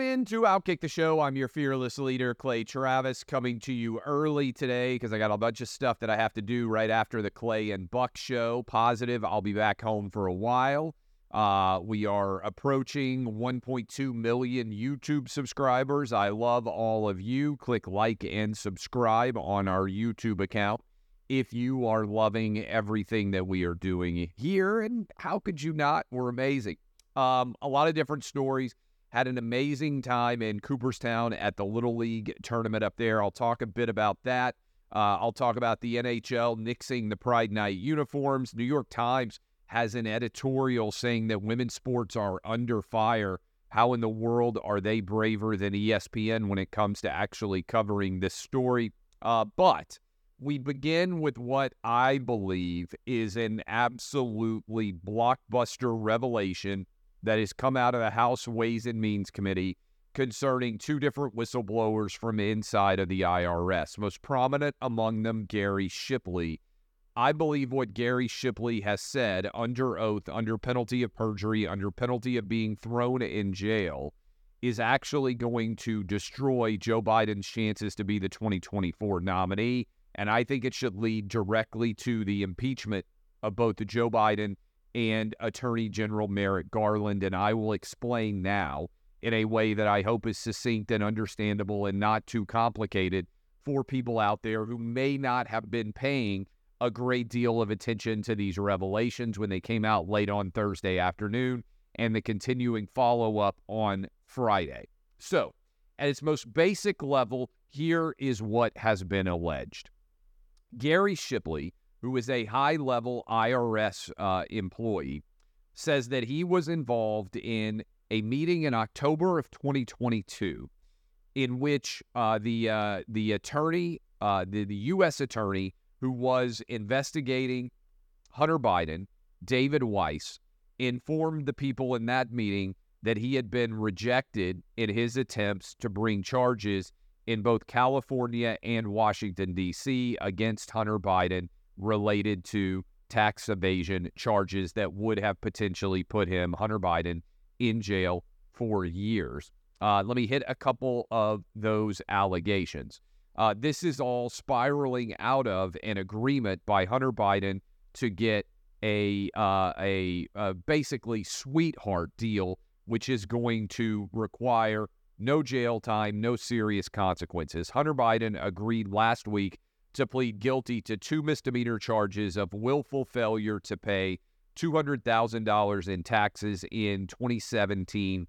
into Outkick the Show. I'm your fearless leader, Clay Travis, coming to you early today because I got a bunch of stuff that I have to do right after the Clay and Buck show. Positive, I'll be back home for a while. Uh, we are approaching 1.2 million YouTube subscribers. I love all of you. Click like and subscribe on our YouTube account if you are loving everything that we are doing here. And how could you not? We're amazing. Um, a lot of different stories. Had an amazing time in Cooperstown at the Little League tournament up there. I'll talk a bit about that. Uh, I'll talk about the NHL nixing the Pride Night uniforms. New York Times has an editorial saying that women's sports are under fire. How in the world are they braver than ESPN when it comes to actually covering this story? Uh, but we begin with what I believe is an absolutely blockbuster revelation that has come out of the House Ways and Means Committee concerning two different whistleblowers from inside of the IRS. Most prominent among them, Gary Shipley I believe what Gary Shipley has said under oath, under penalty of perjury, under penalty of being thrown in jail, is actually going to destroy Joe Biden's chances to be the 2024 nominee. And I think it should lead directly to the impeachment of both Joe Biden and Attorney General Merrick Garland. And I will explain now in a way that I hope is succinct and understandable and not too complicated for people out there who may not have been paying a great deal of attention to these revelations when they came out late on Thursday afternoon and the continuing follow up on Friday. So, at its most basic level, here is what has been alleged Gary Shipley, who is a high level IRS uh, employee, says that he was involved in a meeting in October of 2022 in which uh, the uh, the attorney, uh, the, the U.S. attorney who was investigating Hunter Biden, David Weiss, informed the people in that meeting that he had been rejected in his attempts to bring charges in both California and Washington, D.C. against Hunter Biden related to tax evasion charges that would have potentially put him, Hunter Biden, in jail for years. Uh, let me hit a couple of those allegations. Uh, this is all spiraling out of an agreement by Hunter Biden to get a, uh, a, a basically sweetheart deal, which is going to require no jail time, no serious consequences. Hunter Biden agreed last week to plead guilty to two misdemeanor charges of willful failure to pay $200,000 in taxes in 2017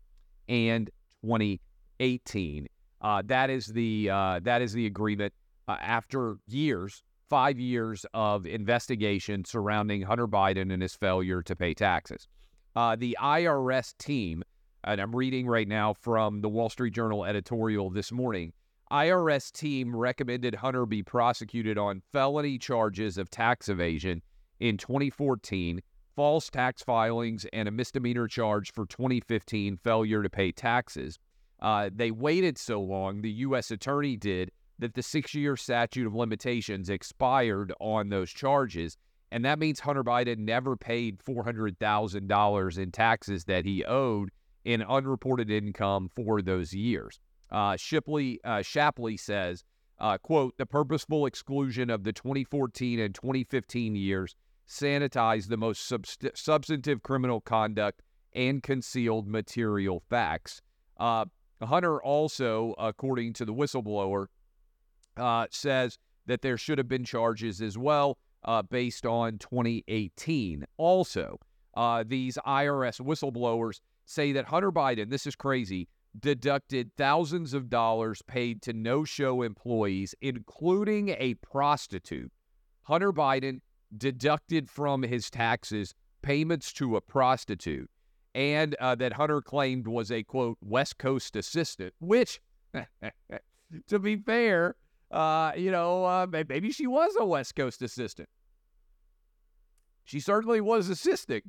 and 2018. Uh, that is the uh, that is the agreement uh, after years, five years of investigation surrounding Hunter Biden and his failure to pay taxes. Uh, the IRS team, and I'm reading right now from the Wall Street Journal editorial this morning. IRS team recommended Hunter be prosecuted on felony charges of tax evasion in 2014, false tax filings, and a misdemeanor charge for 2015 failure to pay taxes. Uh, they waited so long, the U.S. attorney did, that the six year statute of limitations expired on those charges. And that means Hunter Biden never paid $400,000 in taxes that he owed in unreported income for those years. Uh, Shipley, uh, Shapley says, uh, quote, the purposeful exclusion of the 2014 and 2015 years sanitized the most subst- substantive criminal conduct and concealed material facts. Uh, Hunter also, according to the whistleblower, uh, says that there should have been charges as well uh, based on 2018. Also, these IRS whistleblowers say that Hunter Biden, this is crazy, deducted thousands of dollars paid to no show employees, including a prostitute. Hunter Biden deducted from his taxes payments to a prostitute and uh, that Hunter claimed was a quote West Coast assistant, which, to be fair, uh, you know, uh, maybe she was a West Coast assistant. She certainly was assisting.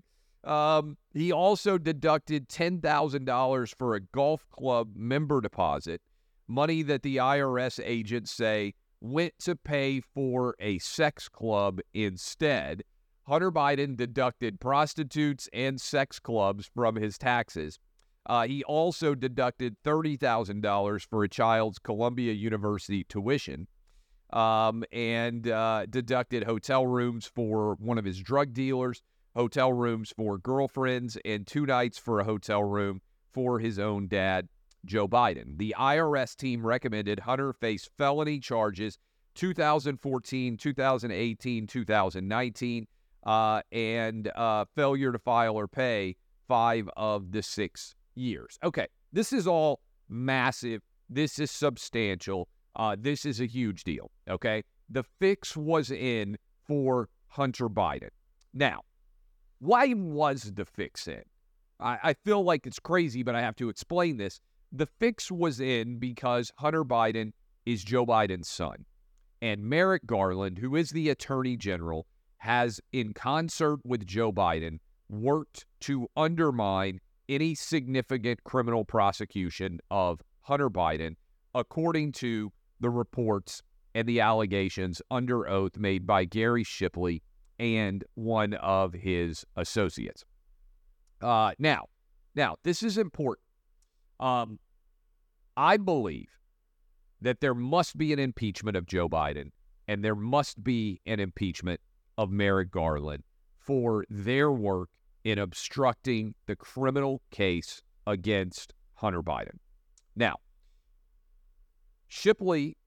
Um, he also deducted $10,000 for a golf club member deposit, money that the IRS agents say went to pay for a sex club instead. Hunter Biden deducted prostitutes and sex clubs from his taxes. Uh, he also deducted $30,000 for a child's Columbia University tuition um, and uh, deducted hotel rooms for one of his drug dealers, hotel rooms for girlfriends, and two nights for a hotel room for his own dad, Joe Biden. The IRS team recommended Hunter face felony charges 2014, 2018, 2019, uh, and uh, failure to file or pay five of the six years. Okay, this is all massive. This is substantial. Uh, this is a huge deal. Okay. The fix was in for Hunter Biden. Now, why was the fix in? I, I feel like it's crazy, but I have to explain this. The fix was in because Hunter Biden is Joe Biden's son. And Merrick Garland, who is the attorney general, has, in concert with Joe Biden, worked to undermine any significant criminal prosecution of Hunter Biden, according to the reports and the allegations under oath made by Gary Shipley and one of his associates. Uh, now, now this is important. Um, I believe that there must be an impeachment of Joe Biden and there must be an impeachment of Merrick Garland for their work in obstructing the criminal case against Hunter Biden. Now, Shipley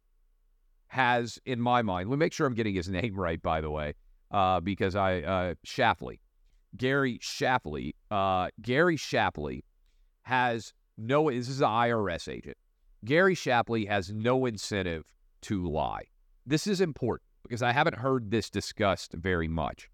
has, in my mind, let me make sure I'm getting his name right, by the way, uh, because I, uh, Shapley, Gary Shapley, uh, Gary Shapley has no, this is an IRS agent. Gary Shapley has no incentive to lie. This is important because I haven't heard this discussed very much.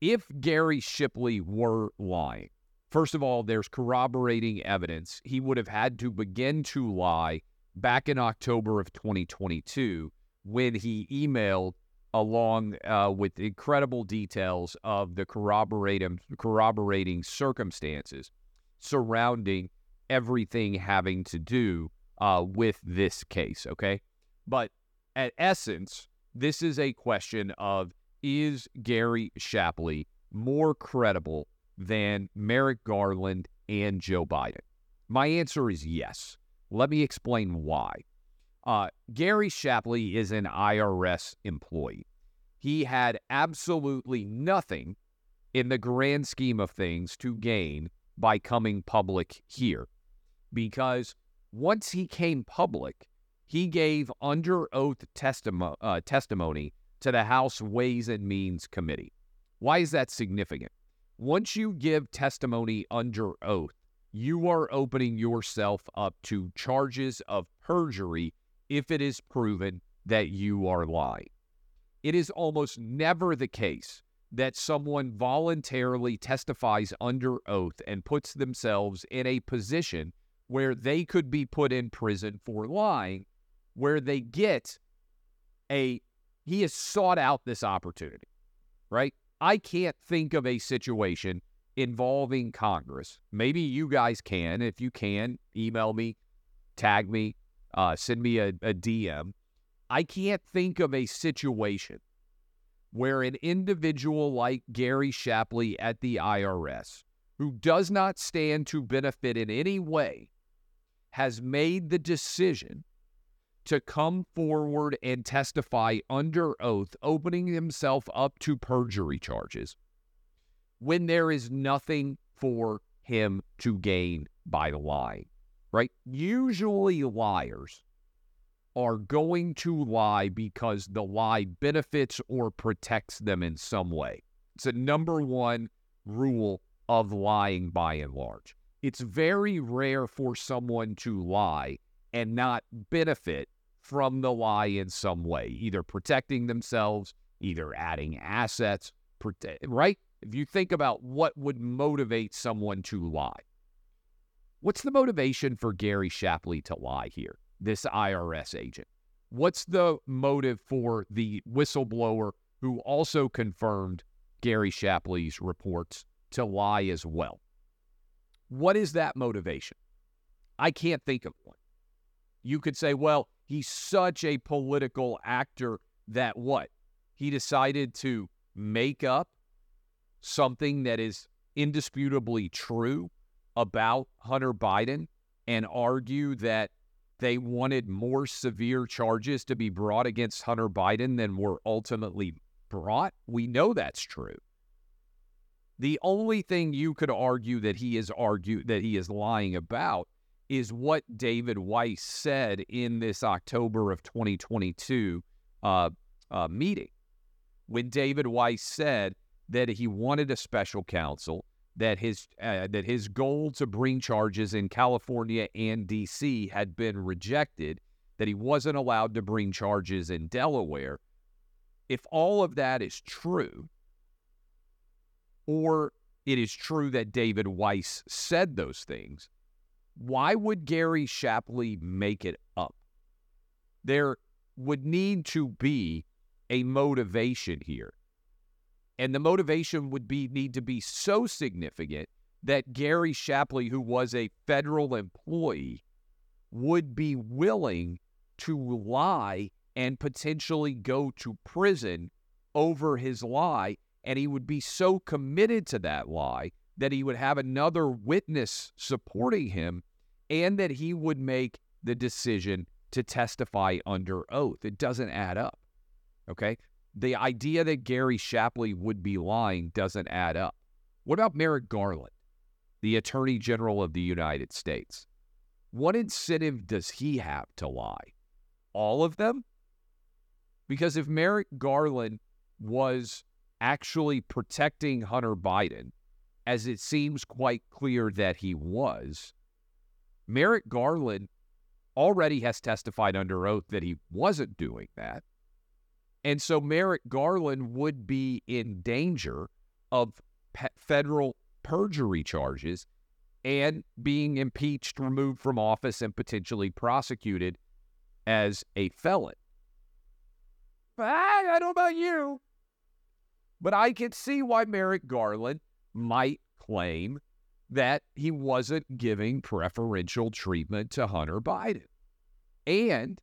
If Gary Shipley were lying, first of all, there's corroborating evidence. He would have had to begin to lie back in October of 2022 when he emailed along uh, with incredible details of the corroborating corroborating circumstances surrounding everything having to do uh, with this case. Okay, but at essence, this is a question of is Gary Shapley more credible than Merrick Garland and Joe Biden? My answer is yes. Let me explain why. Uh, Gary Shapley is an IRS employee. He had absolutely nothing in the grand scheme of things to gain by coming public here because once he came public, he gave under oath testimo- uh, testimony to the House Ways and Means Committee. Why is that significant? Once you give testimony under oath, you are opening yourself up to charges of perjury if it is proven that you are lying. It is almost never the case that someone voluntarily testifies under oath and puts themselves in a position where they could be put in prison for lying, where they get a, he has sought out this opportunity, right? I can't think of a situation involving Congress. Maybe you guys can. If you can, email me, tag me, uh, send me a, a DM. I can't think of a situation where an individual like Gary Shapley at the IRS, who does not stand to benefit in any way, has made the decision to come forward and testify under oath, opening himself up to perjury charges when there is nothing for him to gain by the lying, right? Usually liars are going to lie because the lie benefits or protects them in some way. It's a number one rule of lying by and large. It's very rare for someone to lie and not benefit from the lie in some way, either protecting themselves, either adding assets, right? if you think about what would motivate someone to lie, what's the motivation for Gary Shapley to lie here, this IRS agent? What's the motive for the whistleblower who also confirmed Gary Shapley's reports to lie as well? What is that motivation? I can't think of one. You could say, well, he's such a political actor that what? He decided to make up something that is indisputably true about Hunter Biden and argue that they wanted more severe charges to be brought against Hunter Biden than were ultimately brought. We know that's true. The only thing you could argue that he is argue that he is lying about is what David Weiss said in this October of 2022 uh, uh, meeting, when David Weiss said that he wanted a special counsel, that his uh, that his goal to bring charges in California and D.C. had been rejected, that he wasn't allowed to bring charges in Delaware. If all of that is true, or it is true that David Weiss said those things, why would Gary Shapley make it up? There would need to be a motivation here. And the motivation would be need to be so significant that Gary Shapley, who was a federal employee, would be willing to lie and potentially go to prison over his lie. And he would be so committed to that lie that he would have another witness supporting him and that he would make the decision to testify under oath. It doesn't add up. Okay. The idea that Gary Shapley would be lying doesn't add up. What about Merrick Garland, the Attorney General of the United States? What incentive does he have to lie? All of them? Because if Merrick Garland was actually protecting Hunter Biden, as it seems quite clear that he was, Merrick Garland already has testified under oath that he wasn't doing that. And so Merrick Garland would be in danger of pe- federal perjury charges and being impeached, removed from office, and potentially prosecuted as a felon. I, I don't know about you. But I can see why Merrick Garland might claim that he wasn't giving preferential treatment to Hunter Biden. And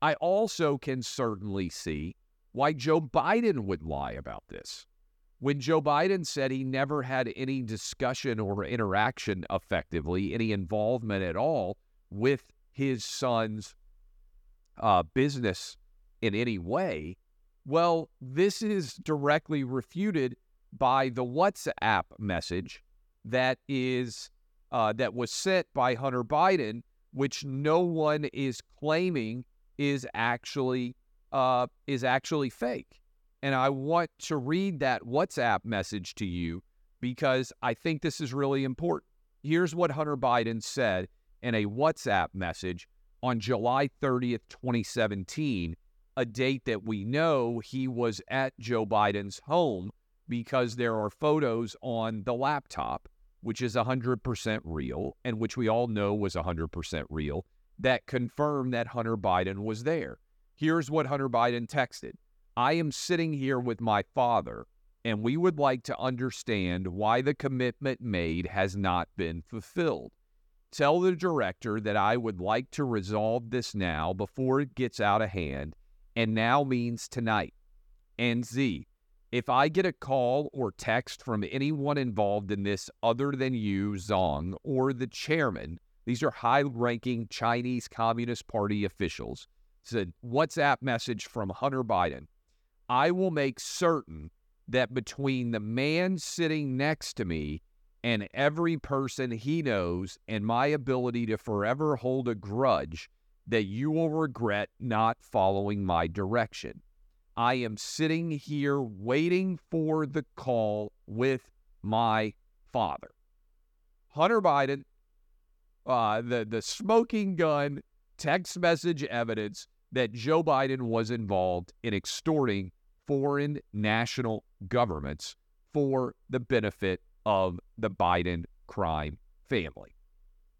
I also can certainly see why Joe Biden would lie about this. When Joe Biden said he never had any discussion or interaction effectively, any involvement at all with his son's uh, business in any way, well, this is directly refuted by the WhatsApp message that is uh, that was sent by Hunter Biden, which no one is claiming is actually uh, is actually fake. And I want to read that WhatsApp message to you because I think this is really important. Here's what Hunter Biden said in a WhatsApp message on July 30th, 2017, a date that we know he was at Joe Biden's home because there are photos on the laptop, which is 100% real and which we all know was 100% real, that confirm that Hunter Biden was there. Here's what Hunter Biden texted I am sitting here with my father, and we would like to understand why the commitment made has not been fulfilled. Tell the director that I would like to resolve this now before it gets out of hand, and now means tonight. And Z, if I get a call or text from anyone involved in this other than you, Zong, or the chairman, these are high ranking Chinese Communist Party officials said WhatsApp message from Hunter Biden. I will make certain that between the man sitting next to me and every person he knows and my ability to forever hold a grudge that you will regret not following my direction. I am sitting here waiting for the call with my father. Hunter Biden, uh, the, the smoking gun text message evidence that Joe Biden was involved in extorting foreign national governments for the benefit of the Biden crime family.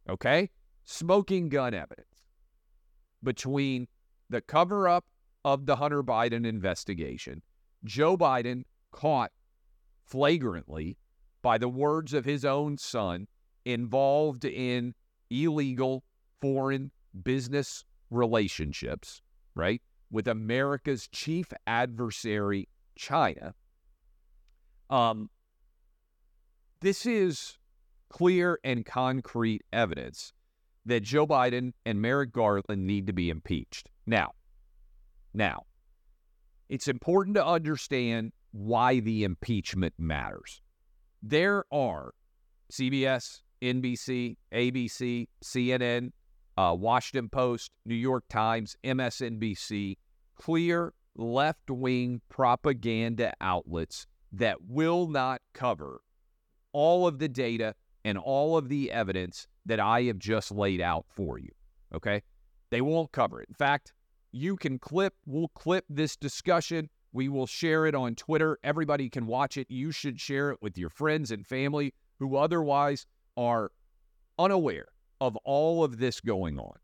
Okay? Smoking gun evidence between the cover up of the Hunter Biden investigation, Joe Biden caught flagrantly by the words of his own son involved in illegal foreign business relationships, right, with America's chief adversary, China. Um, this is clear and concrete evidence that Joe Biden and Merrick Garland need to be impeached. Now, now, it's important to understand why the impeachment matters. There are CBS, NBC, ABC, CNN, uh, Washington Post, New York Times, MSNBC, clear left wing propaganda outlets that will not cover all of the data and all of the evidence that I have just laid out for you. Okay? They won't cover it. In fact, you can clip, we'll clip this discussion. We will share it on Twitter. Everybody can watch it. You should share it with your friends and family who otherwise are unaware of all of this going on.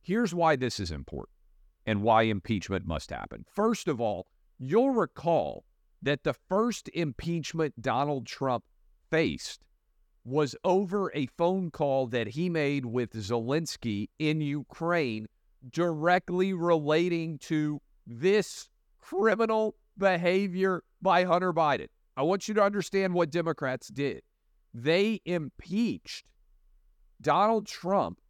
Here's why this is important and why impeachment must happen. First of all, you'll recall that the first impeachment Donald Trump faced was over a phone call that he made with Zelensky in Ukraine directly relating to this criminal behavior by Hunter Biden. I want you to understand what Democrats did. They impeached Donald Trump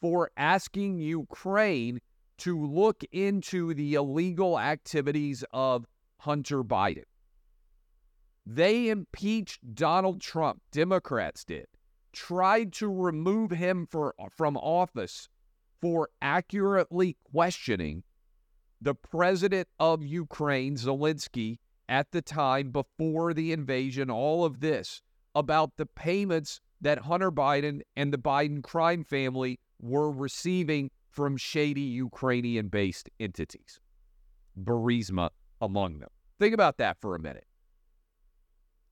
for asking Ukraine to look into the illegal activities of Hunter Biden. They impeached Donald Trump, Democrats did, tried to remove him for, from office for accurately questioning the president of Ukraine, Zelensky, at the time before the invasion, all of this about the payments that Hunter Biden and the Biden crime family were receiving from shady Ukrainian based entities, Burisma among them. Think about that for a minute.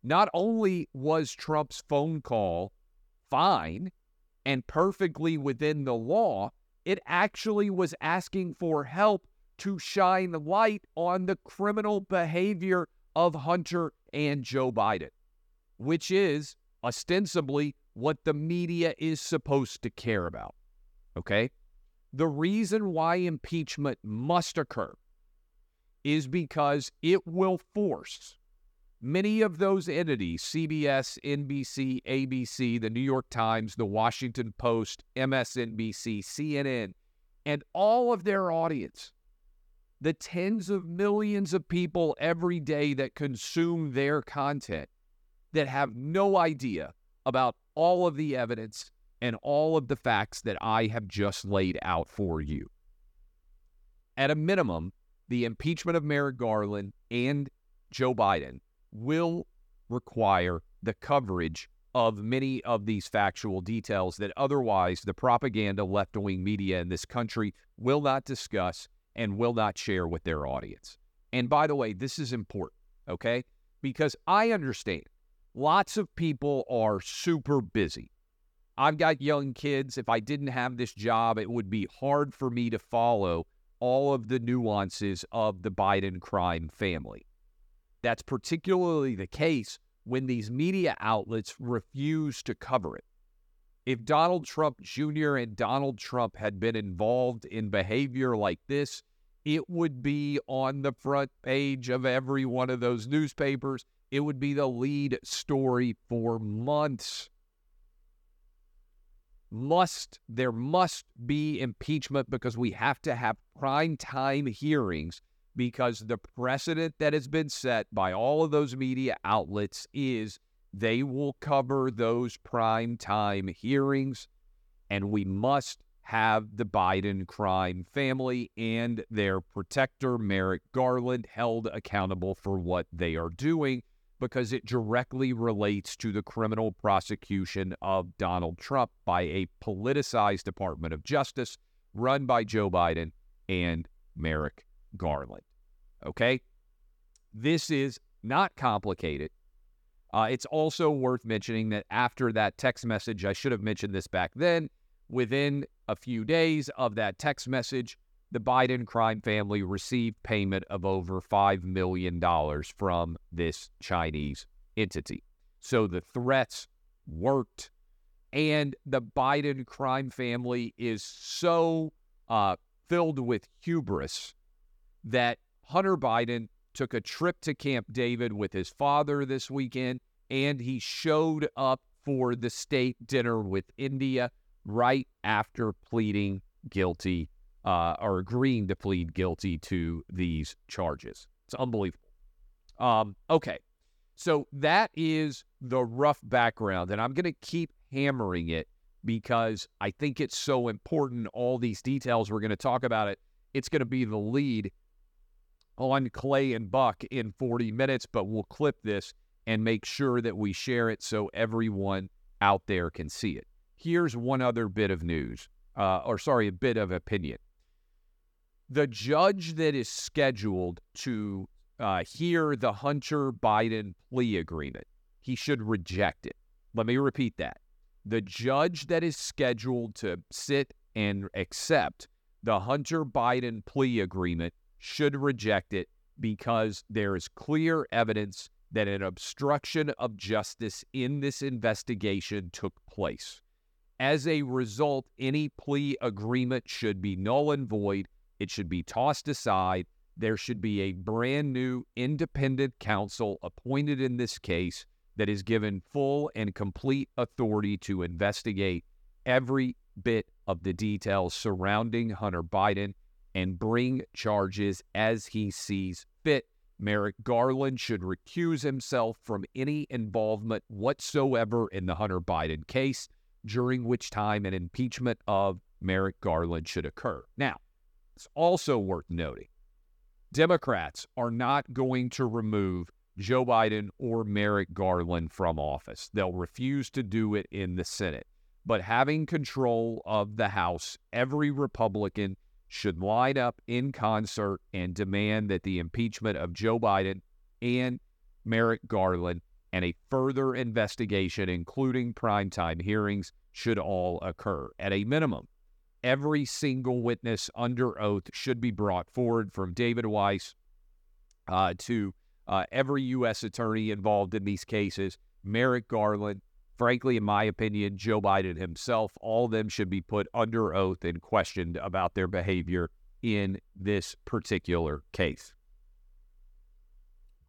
Not only was Trump's phone call fine and perfectly within the law, it actually was asking for help to shine light on the criminal behavior of Hunter and Joe Biden, which is ostensibly what the media is supposed to care about. Okay? The reason why impeachment must occur is because it will force many of those entities CBS, NBC, ABC, the New York Times, the Washington Post, MSNBC, CNN, and all of their audience the tens of millions of people every day that consume their content that have no idea about all of the evidence and all of the facts that I have just laid out for you. At a minimum, the impeachment of Merrick Garland and Joe Biden will require the coverage of many of these factual details that otherwise the propaganda left wing media in this country will not discuss and will not share with their audience. And by the way, this is important, okay? Because I understand lots of people are super busy. I've got young kids. If I didn't have this job, it would be hard for me to follow all of the nuances of the Biden crime family. That's particularly the case when these media outlets refuse to cover it. If Donald Trump Jr. and Donald Trump had been involved in behavior like this, it would be on the front page of every one of those newspapers. It would be the lead story for months. Must there must be impeachment because we have to have prime time hearings because the precedent that has been set by all of those media outlets is they will cover those prime time hearings, and we must have the Biden crime family and their protector, Merrick Garland, held accountable for what they are doing because it directly relates to the criminal prosecution of Donald Trump by a politicized Department of Justice run by Joe Biden and Merrick Garland. Okay? This is not complicated. Uh, it's also worth mentioning that after that text message, I should have mentioned this back then, within a few days of that text message, the Biden crime family received payment of over $5 million from this Chinese entity. So the threats worked. And the Biden crime family is so uh, filled with hubris that Hunter Biden took a trip to Camp David with his father this weekend, and he showed up for the state dinner with India right after pleading guilty uh, or agreeing to plead guilty to these charges. It's unbelievable. Um, okay, so that is the rough background, and I'm going to keep hammering it because I think it's so important. All these details, we're going to talk about it. It's going to be the lead on Clay and Buck in 40 minutes, but we'll clip this and make sure that we share it so everyone out there can see it. Here's one other bit of news, uh, or sorry, a bit of opinion. The judge that is scheduled to uh, hear the Hunter Biden plea agreement, he should reject it. Let me repeat that. The judge that is scheduled to sit and accept the Hunter Biden plea agreement should reject it because there is clear evidence that an obstruction of justice in this investigation took place. As a result, any plea agreement should be null and void. It should be tossed aside. There should be a brand new independent counsel appointed in this case that is given full and complete authority to investigate every bit of the details surrounding Hunter Biden and bring charges as he sees fit. Merrick Garland should recuse himself from any involvement whatsoever in the Hunter Biden case, during which time an impeachment of Merrick Garland should occur. Now, it's also worth noting Democrats are not going to remove Joe Biden or Merrick Garland from office. They'll refuse to do it in the Senate. But having control of the House, every Republican should line up in concert and demand that the impeachment of Joe Biden and Merrick Garland and a further investigation, including primetime hearings, should all occur. At a minimum, every single witness under oath should be brought forward from David Weiss uh, to uh, every U.S. attorney involved in these cases, Merrick Garland, frankly, in my opinion, Joe Biden himself, all of them should be put under oath and questioned about their behavior in this particular case.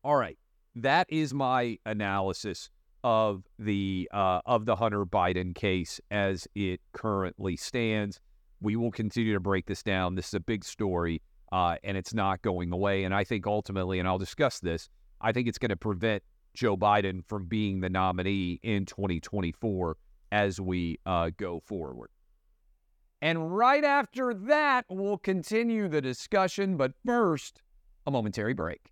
All right, that is my analysis of the uh, of the Hunter Biden case as it currently stands. We will continue to break this down. This is a big story, uh, and it's not going away. And I think ultimately, and I'll discuss this, I think it's going to prevent Joe Biden from being the nominee in 2024 as we uh, go forward. And right after that, we'll continue the discussion. But first, a momentary break.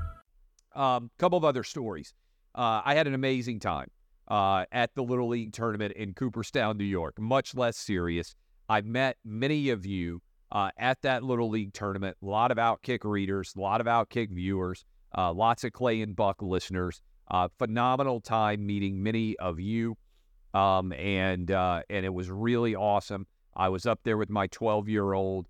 A um, couple of other stories. Uh, I had an amazing time uh, at the Little League tournament in Cooperstown, New York. Much less serious. I met many of you uh, at that Little League tournament. A lot of Outkick readers, a lot of Outkick viewers, uh, lots of Clay and Buck listeners. Uh, phenomenal time meeting many of you, um, and uh, and it was really awesome. I was up there with my 12 year old.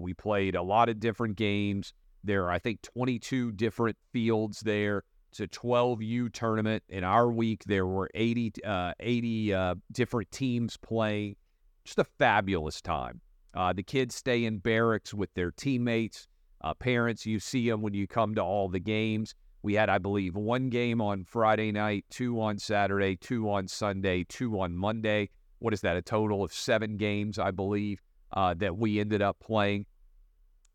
we played a lot of different games. There are, I think, 22 different fields there. It's a 12U tournament. In our week, there were 80, uh, 80 uh, different teams playing. Just a fabulous time. Uh, the kids stay in barracks with their teammates. Uh, parents, you see them when you come to all the games. We had, I believe, one game on Friday night, two on Saturday, two on Sunday, two on Monday. What is that? A total of seven games, I believe, uh, that we ended up playing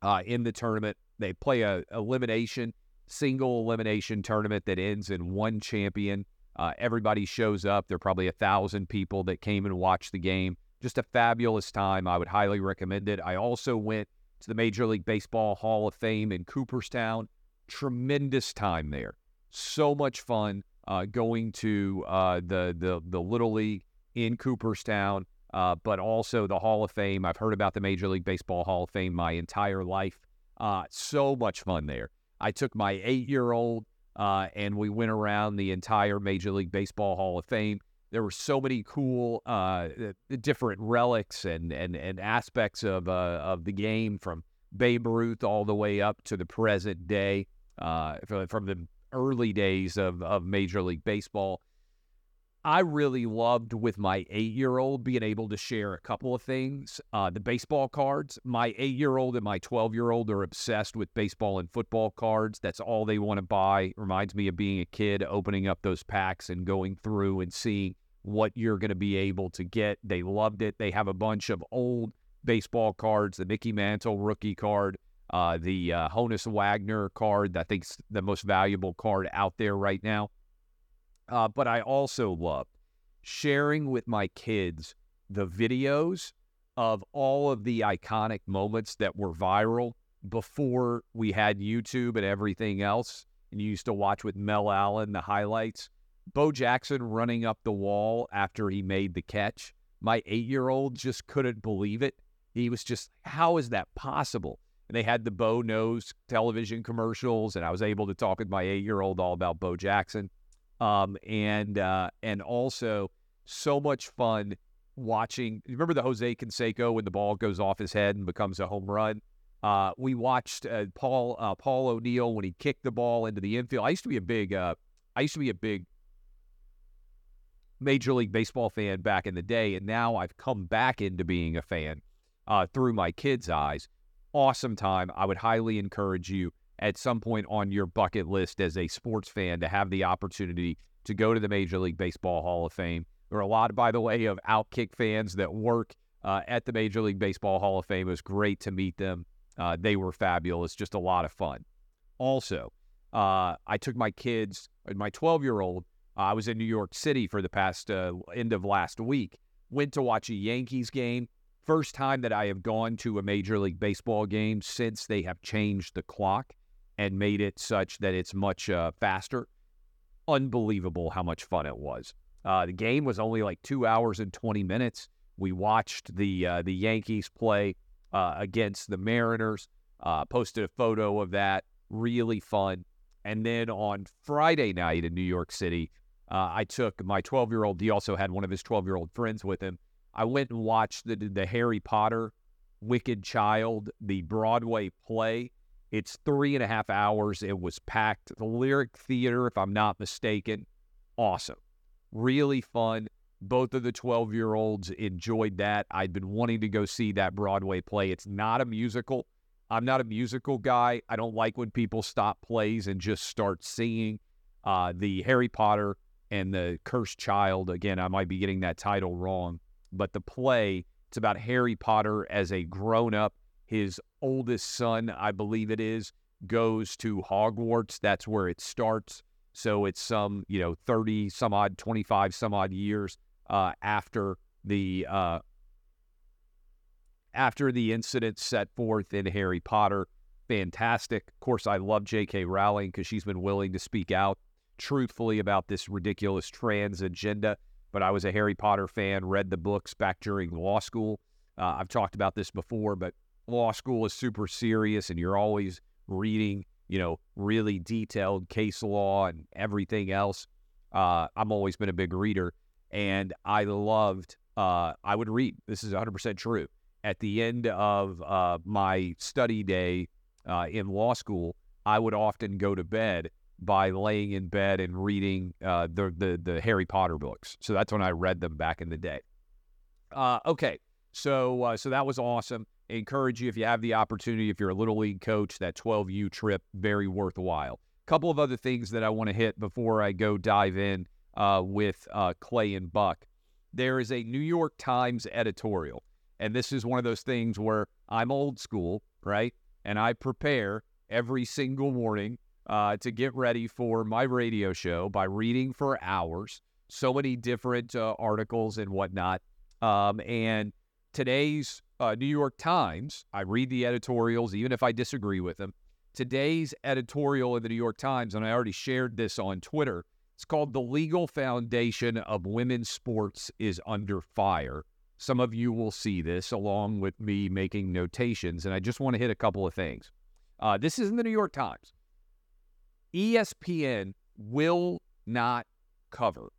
uh, in the tournament. They play a elimination, single elimination tournament that ends in one champion. Uh, everybody shows up. There are probably a thousand people that came and watched the game. Just a fabulous time. I would highly recommend it. I also went to the Major League Baseball Hall of Fame in Cooperstown. Tremendous time there. So much fun uh, going to uh, the the the Little League in Cooperstown, uh, but also the Hall of Fame. I've heard about the Major League Baseball Hall of Fame my entire life. Uh, so much fun there. I took my eight year old uh, and we went around the entire Major League Baseball Hall of Fame. There were so many cool uh, different relics and and and aspects of of the game from Babe Ruth all the way up to the present day. from the early days of, of Major League Baseball. I really loved with my eight year old being able to share a couple of things. Uh, the baseball cards. My eight year old and my 12 year old are obsessed with baseball and football cards. That's all they want to buy. Reminds me of being a kid, opening up those packs and going through and seeing what you're going to be able to get. They loved it. They have a bunch of old baseball cards, the Mickey Mantle rookie card, uh, the uh, Honus Wagner card, I think's the most valuable card out there right now. Uh, but I also love sharing with my kids the videos of all of the iconic moments that were viral before we had YouTube and everything else. And you used to watch with Mel Allen the highlights. Bo Jackson running up the wall after he made the catch. My eight year old just couldn't believe it. He was just, how is that possible? and they had the Bo Knows television commercials, and I was able to talk with my eight year old all about Bo Jackson, um, and uh, and also so much fun watching. Remember the Jose Canseco when the ball goes off his head and becomes a home run. Uh, we watched uh, Paul uh, Paul O'Neill when he kicked the ball into the infield. I used to be a big uh, I used to be a big Major League Baseball fan back in the day, and now I've come back into being a fan uh, through my kids' eyes awesome time. I would highly encourage you at some point on your bucket list as a sports fan to have the opportunity to go to the Major League Baseball Hall of Fame. There are a lot, by the way, of Outkick fans that work uh, at the Major League Baseball Hall of Fame. It was great to meet them. Uh, they were fabulous, just a lot of fun. Also, uh, I took my kids, my 12 year old, I was in New York City for the past uh, end of last week, went to watch a Yankees game first time that I have gone to a Major League Baseball game since they have changed the clock and made it such that it's much uh, faster. Unbelievable how much fun it was. Uh, the game was only like two hours and 20 minutes. We watched the uh, the Yankees play uh, against the Mariners. Uh, posted a photo of that. Really fun. And then on Friday night in New York City, uh, I took my 12 year old. He also had one of his 12 year old friends with him. I went and watched the the Harry Potter Wicked Child, the Broadway play. It's three and a half hours. It was packed. The Lyric Theater, if I'm not mistaken, awesome. Really fun. Both of the 12 year olds enjoyed that. I'd been wanting to go see that Broadway play. It's not a musical. I'm not a musical guy. I don't like when people stop plays and just start singing. Uh, the Harry Potter and the Cursed Child, again, I might be getting that title wrong but the play it's about Harry Potter as a grown up. His oldest son, I believe it is, goes to Hogwarts. That's where it starts. So it's some, you know, 30 some odd, 25 some odd years uh, after the uh, after the incident set forth in Harry Potter. Fantastic. Of course, I love J.K. Rowling because she's been willing to speak out truthfully about this ridiculous trans agenda but I was a Harry Potter fan, read the books back during law school. Uh, I've talked about this before, but law school is super serious and you're always reading, you know, really detailed case law and everything else. Uh, I've always been a big reader and I loved, uh, I would read. This is 100% true. At the end of uh, my study day uh, in law school, I would often go to bed by laying in bed and reading uh, the, the the Harry Potter books. So that's when I read them back in the day. Uh, okay, so so that was awesome. Encourage you if you have the opportunity, if you're a little league coach, that 12U trip very worthwhile. A couple of other things that I want to hit before I go dive in uh, with uh, Clay and Buck. There is a New York Times editorial, and this is one of those things where I'm old school, right? And I prepare every single morning uh, to get ready for my radio show by reading for hours, so many different uh, articles and whatnot. Um, and today's uh, New York Times, I read the editorials, even if I disagree with them. Today's editorial in the New York Times, and I already shared this on Twitter, it's called The Legal Foundation of Women's Sports is Under Fire. Some of you will see this along with me making notations, and I just want to hit a couple of things. Uh, this is in the New York Times. ESPN will not cover,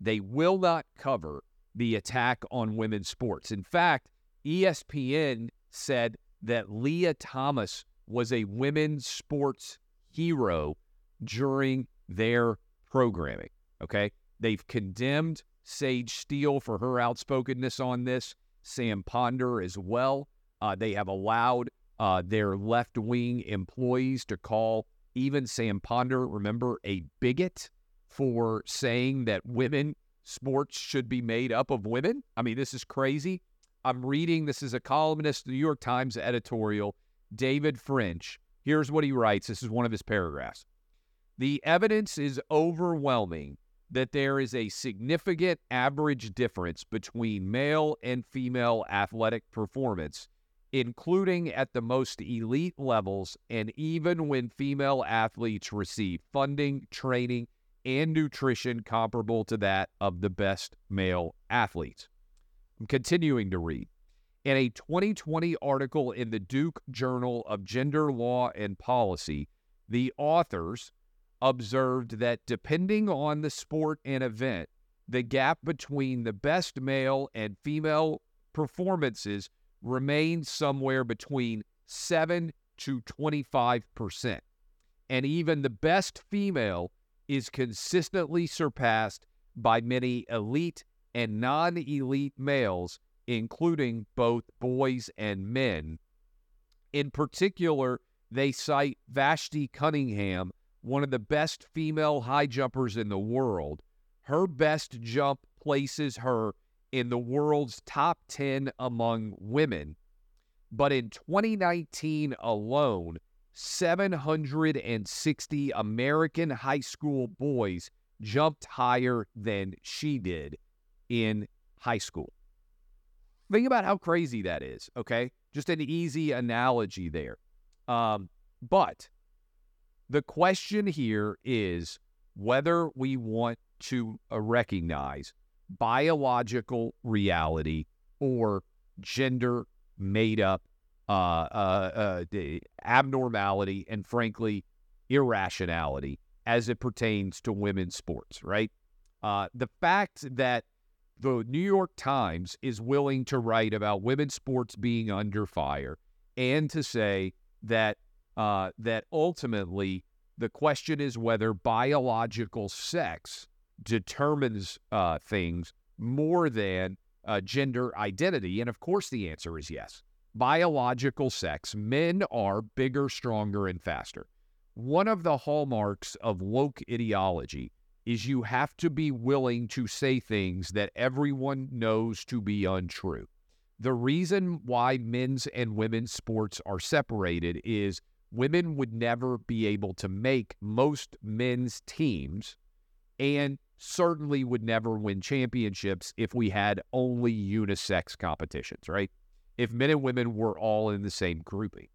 they will not cover the attack on women's sports. In fact, ESPN said that Lia Thomas was a women's sports hero during their programming. Okay. They've condemned Sage Steele for her outspokenness on this, Sam Ponder as well. Uh, they have allowed uh, their left wing employees to call even Sam Ponder, remember, a bigot for saying that women sports should be made up of women. I mean, this is crazy. I'm reading, this is a columnist, New York Times editorial, David French. Here's what he writes. This is one of his paragraphs. The evidence is overwhelming that there is a significant average difference between male and female athletic performance, including at the most elite levels, and even when female athletes receive funding, training, and nutrition comparable to that of the best male athletes. I'm continuing to read. In a 2020 article in the Duke Journal of Gender Law and Policy, the authors observed that depending on the sport and event, the gap between the best male and female performances remains somewhere between 7 to 25%. And even the best female is consistently surpassed by many elite and non elite males, including both boys and men. In particular, they cite Vashti Cunningham one of the best female high jumpers in the world. Her best jump places her in the world's top 10 among women. But in 2019 alone, 760 American high school boys jumped higher than she did in high school. Think about how crazy that is, okay? Just an easy analogy there. Um, but the question here is whether we want to uh, recognize biological reality or gender made up uh, uh, uh abnormality and, frankly, irrationality as it pertains to women's sports, right? Uh, the fact that the New York Times is willing to write about women's sports being under fire and to say that uh, that ultimately the question is whether biological sex determines uh, things more than uh, gender identity. And of course, the answer is yes. Biological sex, men are bigger, stronger, and faster. One of the hallmarks of woke ideology is you have to be willing to say things that everyone knows to be untrue. The reason why men's and women's sports are separated is women would never be able to make most men's teams and certainly would never win championships if we had only unisex competitions, right? If men and women were all in the same grouping.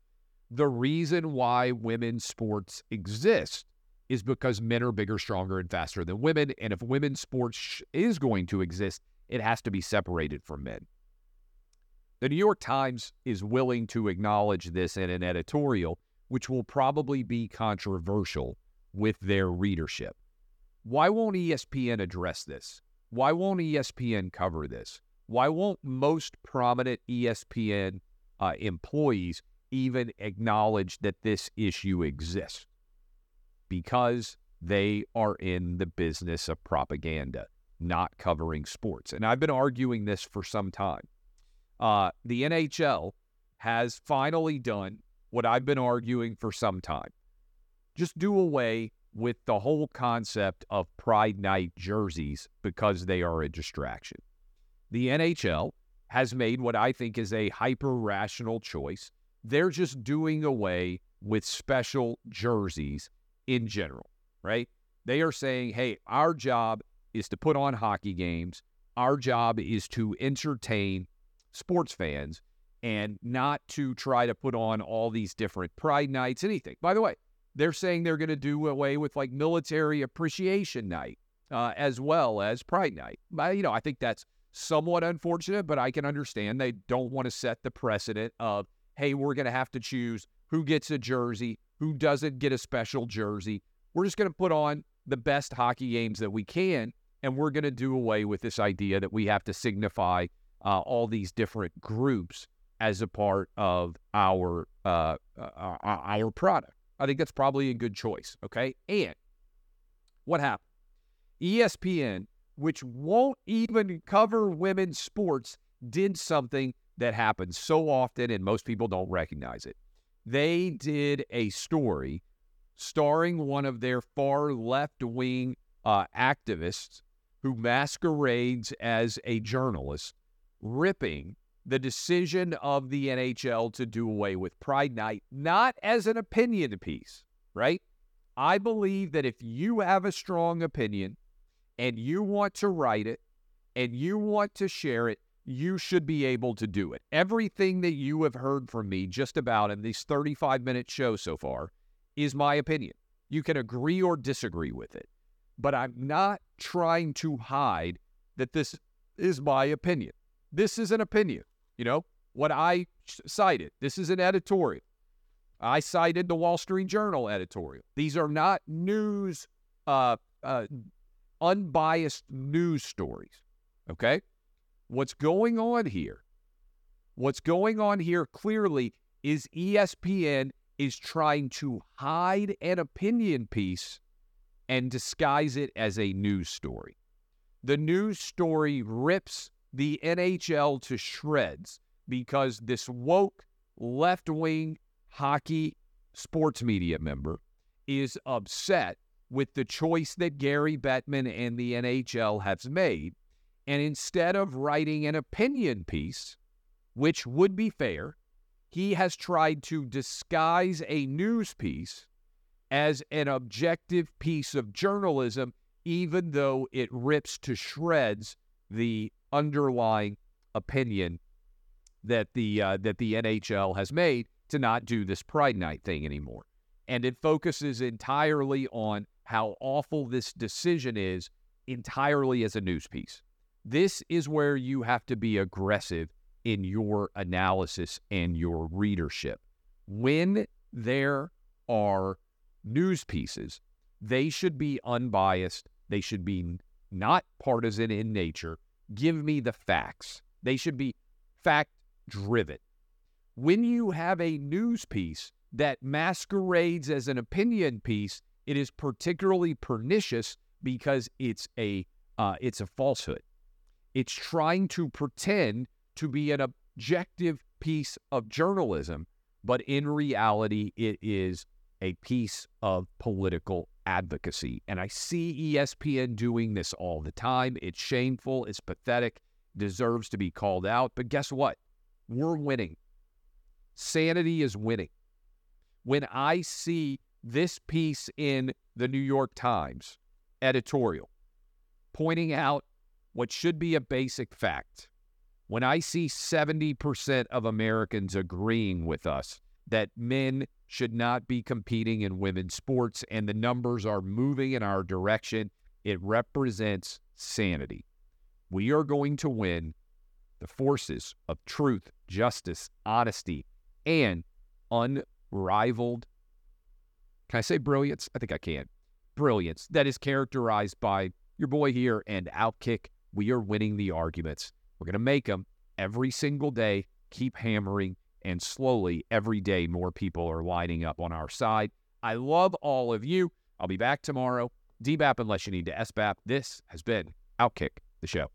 The reason why women's sports exist is because men are bigger, stronger, and faster than women. And if women's sports is going to exist, it has to be separated from men. The New York Times is willing to acknowledge this in an editorial which will probably be controversial with their readership. Why won't ESPN address this? Why won't ESPN cover this? Why won't most prominent ESPN uh, employees even acknowledge that this issue exists? Because they are in the business of propaganda, not covering sports. And I've been arguing this for some time. Uh, the NHL has finally done what I've been arguing for some time. Just do away with the whole concept of Pride Night jerseys because they are a distraction. The NHL has made what I think is a hyper rational choice. They're just doing away with special jerseys in general, right? They are saying, hey, our job is to put on hockey games. Our job is to entertain sports fans and not to try to put on all these different pride nights, anything. By the way, they're saying they're going to do away with like military appreciation night uh, as well as pride night. But, You know, I think that's somewhat unfortunate, but I can understand they don't want to set the precedent of, hey, we're going to have to choose who gets a jersey, who doesn't get a special jersey. We're just going to put on the best hockey games that we can, and we're going to do away with this idea that we have to signify uh, all these different groups as a part of our uh, uh, our product. I think that's probably a good choice. Okay, and what happened? ESPN, which won't even cover women's sports, did something that happens so often and most people don't recognize it. They did a story starring one of their far left wing uh, activists who masquerades as a journalist, ripping the decision of the NHL to do away with Pride Night, not as an opinion piece, right? I believe that if you have a strong opinion and you want to write it and you want to share it, you should be able to do it. Everything that you have heard from me just about in these 35 minute show so far is my opinion. You can agree or disagree with it, but I'm not trying to hide that this is my opinion. This is an opinion. You know, what I cited, this is an editorial. I cited the Wall Street Journal editorial. These are not news uh, uh, unbiased news stories. Okay? What's going on here? What's going on here clearly is ESPN is trying to hide an opinion piece and disguise it as a news story. The news story rips the NHL to shreds because this woke left wing hockey sports media member is upset with the choice that Gary Bettman and the NHL has made. And instead of writing an opinion piece, which would be fair, he has tried to disguise a news piece as an objective piece of journalism, even though it rips to shreds the underlying opinion that the uh, that the NHL has made to not do this Pride Night thing anymore, and it focuses entirely on how awful this decision is entirely as a news piece. This is where you have to be aggressive in your analysis and your readership. When there are news pieces, they should be unbiased. They should be not partisan in nature. Give me the facts. They should be fact driven. When you have a news piece that masquerades as an opinion piece, it is particularly pernicious because it's a uh, it's a falsehood. It's trying to pretend to be an objective piece of journalism, but in reality, it is a piece of political advocacy. And I see ESPN doing this all the time. It's shameful, it's pathetic, deserves to be called out. But guess what? We're winning. Sanity is winning. When I see this piece in the New York Times editorial pointing out what should be a basic fact. When I see 70% of Americans agreeing with us that men should not be competing in women's sports and the numbers are moving in our direction, it represents sanity. We are going to win the forces of truth, justice, honesty, and unrivaled can I say brilliance? I think I can. Brilliance that is characterized by your boy here and Outkick. We are winning the arguments. We're going to make them every single day, keep hammering, and slowly every day more people are lining up on our side. I love all of you. I'll be back tomorrow. DBAP unless you need to SBAP. This has been Outkick, the show.